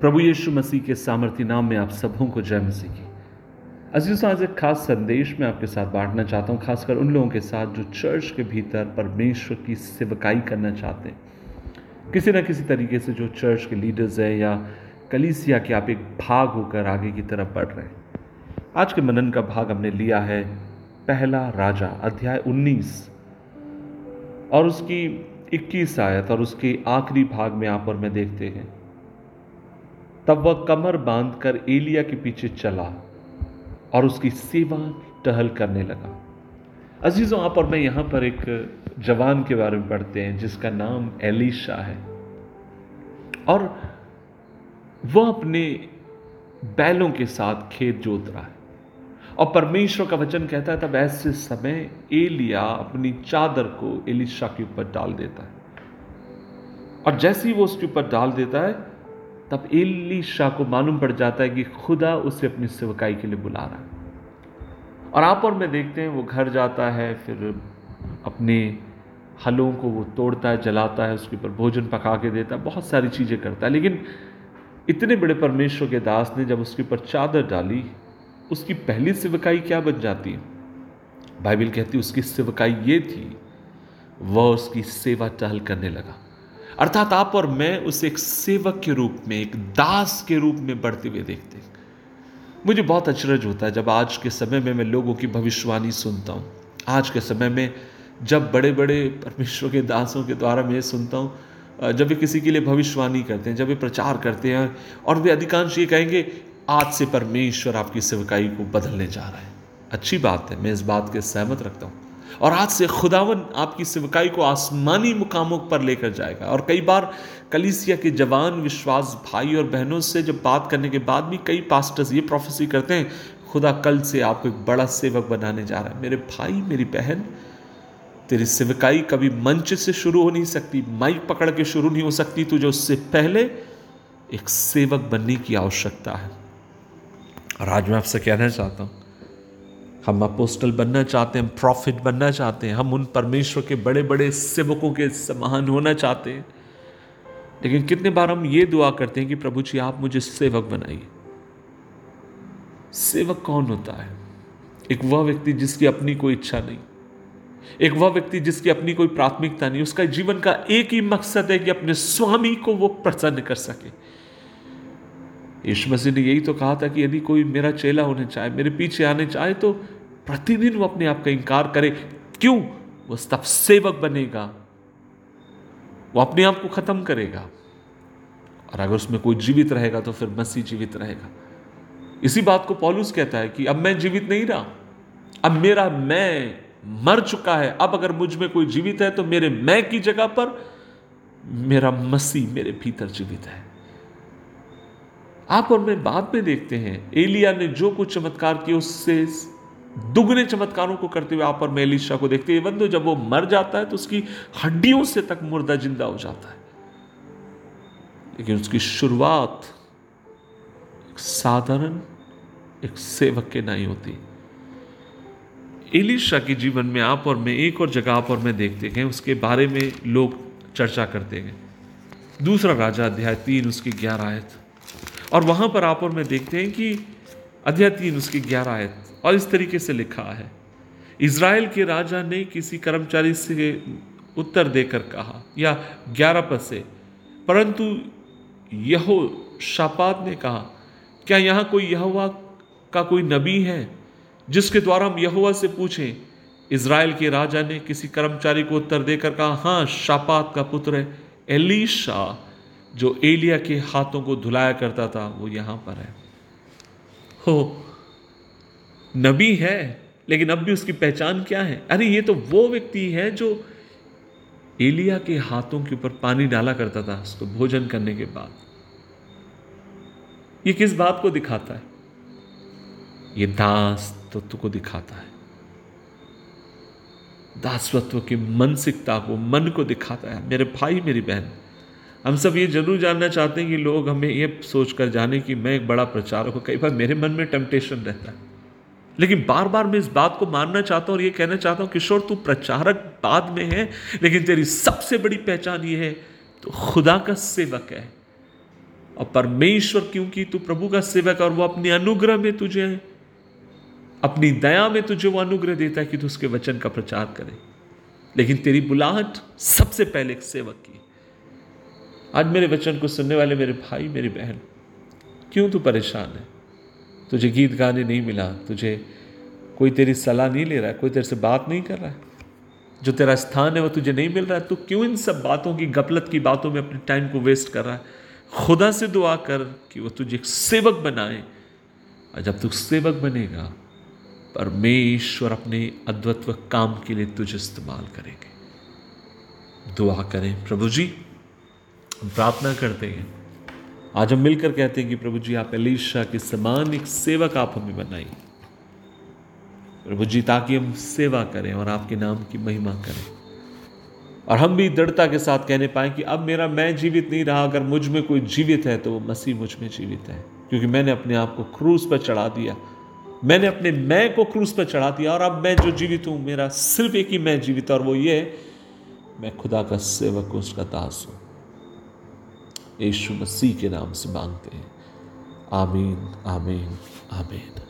प्रभु यीशु मसीह के सामर्थ्य नाम में आप सबों को जय मसीह की। अज़ीज़ आज एक खास संदेश मैं आपके साथ बांटना चाहता हूँ, खासकर उन लोगों के साथ जो चर्च के भीतर परमेश्वर की सेवकाई करना चाहते हैं। किसी न किसी तरीके से जो चर्च के लीडर्स हैं या कलीसिया के आप एक भाग होकर आगे की तरफ़ बढ़ रहे हैं। आज के मनन का भाग हमने लिया है पहला राजा, अध्याय 19 और उसकी 21 आयत और उसके आखिरी भाग में आप और मैं देखते हैं। तब वह कमर बांधकर एलिया के पीछे चला और उसकी सेवा टहल करने लगा। अजीजों, आप और मैं यहाँ पर एक जवान के बारे में पढ़ते हैं जिसका नाम एलिशा है। और वह अपने बैलों के साथ खेत जोत रहा है। और परमेश्वर का वचन कहता है, तब ऐसे समय एलिया अपनी चादर को एलिशा के ऊपर डाल देता है। और जैसे ही वो उसके ऊपर डाल देता है तब एली शाह को मालूम पड़ जाता है कि खुदा उसे अपनी सेवकाई के लिए बुला रहा है। और आप और मैं देखते हैं, वो घर जाता है, फिर अपने हलों को वो तोड़ता है, जलाता है, उसके ऊपर भोजन पका के देता है, बहुत सारी चीज़ें करता है। लेकिन इतने बड़े परमेश्वर के दास ने जब उसके ऊपर चादर डाली, उसकी पहली सेवकाई क्या बन जाती है? बाइबल कहती उसकी सेवकाई ये थी, वह उसकी सेवा टहल करने लगा। अर्थात आप और मैं उसे एक सेवक के रूप में, एक दास के रूप में बढ़ते हुए देखते हैं। मुझे बहुत अचरज होता है जब आज के समय में मैं लोगों की भविष्यवाणी सुनता हूँ। आज के समय में जब बड़े बड़े परमेश्वर के दासों के द्वारा मैं सुनता हूँ जब वे किसी के लिए भविष्यवाणी करते हैं, जब वे प्रचार करते हैं और वे अधिकांश ये कहेंगे, आज से परमेश्वर आपकी सेवकाई को बदलने जा रहा है। अच्छी बात है, मैं इस बात के सहमत रखता हूँ। और आज से खुदावन आपकी सेवकाई को आसमानी मुकामों पर लेकर जाएगा। और कई बार कलीसिया के जवान, विश्वास भाई और बहनों से जब बात करने के बाद भी कई पास्टर्स ये प्रोफेसी करते हैं, खुदा कल से आपको एक बड़ा सेवक बनाने जा रहा है। मेरे भाई, मेरी बहन, तेरी सेवकाई कभी मंच से शुरू हो नहीं सकती, माइक पकड़ के शुरू नहीं हो सकती, तुझे उससे पहले एक सेवक बनने की आवश्यकता है। और आज मैं आपसे कहना चाहता हूँ हम अपोस्टल बनना चाहते हैं प्रॉफिट बनना चाहते हैं, हम उन परमेश्वर के बड़े बड़े सेवकों के समान होना चाहते हैं। लेकिन कितने बार हम ये दुआ करते हैं कि प्रभु जी, आप मुझे सेवक बनाइए। सेवक कौन होता है? एक वह व्यक्ति जिसकी अपनी कोई इच्छा नहीं। एक वह व्यक्ति जिसकी अपनी कोई प्राथमिकता नहीं। उसका जीवन का एक ही मकसद है कि अपने स्वामी को वो प्रसन्न कर सके। यीशु मसीह ने यही तो कहा था कि यदि कोई मेरा चेला होने चाहे, मेरे पीछे आने चाहे तो प्रतिदिन वो अपने आप का इंकार करे। क्यों? वो तब सेवक बनेगा। वो अपने आप को खत्म करेगा। और अगर उसमें कोई जीवित रहेगा तो फिर मसीह जीवित रहेगा। इसी बात को पॉलुस कहता है कि अब मैं जीवित नहीं रहा। अब मेरा मैं मर चुका है। अब अगर मुझमें कोई जीवित है तो मेरे मैं की जगह पर मेरा मसीह मेरे भीतर जीवित है। आप और मैं बाद में देखते हैं। एलिया ने जो कुछ चमत्कार किए, उससे दुगने चमत्कारों को करते हुए आप और मैं एलिशा को देखते हैं। तो जब वो मर जाता है तो उसकी हड्डियों से तक मुर्दा ज़िंदा हो जाता है। लेकिन उसकी शुरुआत एक साधारण, एक सेवक के नहीं होती। एलिशा के जीवन में आप और मैं, एक और जगह आप और मैं देखते हैं। उसके बारे में लोग चर्चा करते हैं। दूसरा राजा, अध्याय तीन, उसकी ग्यारह आयत। और वहाँ पर आप और मैं देखते हैं कि अध्याय तीन, उसकी ग्यारह आयत। और इस तरीके से लिखा है। इसराइल के राजा ने किसी कर्मचारी से उत्तर देकर कहा, या ग्यारह पद से परंतु यहो शापात ने कहा, क्या यहाँ कोई यहोवा का कोई नबी है, जिसके द्वारा हम यहोवा से पूछें? इसराइल के राजा ने किसी कर्मचारी को उत्तर देकर कहा हाँ शापात का पुत्र है एलीशा, जो एलिया के हाथों को धुलाया करता था, वो यहाँ पर है। हो नबी है, लेकिन अब भी उसकी पहचान क्या है? अरे, ये तो वो व्यक्ति है जो एलिया के हाथों के ऊपर पानी डाला करता था, उसको भोजन करने के बाद। ये किस बात को दिखाता है? ये दास तत्व को दिखाता है। दासत्व की मानसिकता को, मन को दिखाता है। मेरे भाई, मेरी बहन, हम सब ये ज़रूर जानना चाहते हैं कि लोग हमें ये सोचकर जाने कि मैं एक बड़ा प्रचारक हूँ। कई बार मेरे मन में टेम्पटेशन रहता है। लेकिन बार बार मैं इस बात को मानना चाहता हूँ और ये कहना चाहता हूँ, किशोर, तू प्रचारक बाद में है, लेकिन तेरी सबसे बड़ी पहचान ये है तो खुदा का सेवक है। और परमेश्वर, क्योंकि तू प्रभु का सेवक और वो अपने अनुग्रह में तुझे, अपनी दया में तुझे वो अनुग्रह देता है कि तू उसके वचन का प्रचार करे। लेकिन तेरी बुलाहट सबसे पहले एक सेवक की आज मेरे वचन को सुनने वाले मेरे भाई, मेरी बहन, क्यों तू परेशान है? तुझे गीत गाने नहीं मिला, तुझे कोई तेरी सलाह नहीं ले रहा है, कोई तेरे से बात नहीं कर रहा है। जो तेरा स्थान है वो तुझे नहीं मिल रहा है। तो क्यों इन सब बातों की गपलत की बातों में अपने टाइम को वेस्ट कर रहा है? खुदा से दुआ कर कि वो तुझे सेवक बनाए। और जब तू सेवक बनेगा, परमेश्वर अपने अद्वत्व काम के लिए तुझे इस्तेमाल करेंगे। दुआ करें प्रभु जी, हम प्रार्थना करते हैं। आज हम मिलकर कहते हैं कि प्रभु जी, आप अलीशा के समान एक सेवक आप हमें बनाइए। प्रभु जी, ताकि हम सेवा करें और आपके नाम की महिमा करें। और हम भी दृढ़ता के साथ कहने पाए कि अब मेरा मैं जीवित नहीं रहा, अगर मुझमें कोई जीवित है तो वो मसीह मुझमें जीवित है। क्योंकि मैंने अपने आप को क्रूस पर चढ़ा दिया। मैंने अपने मैं को क्रूस पर चढ़ा दिया और अब मैं जो जीवित हूँ, मेरा सिर्फ़ एक ही मैं जीवित और वो ये, मैं खुदा का सेवक हूँ, उसका दास हूँ। यीशु मसीह के नाम से मांगते हैं। आमीन आमीन आमीन।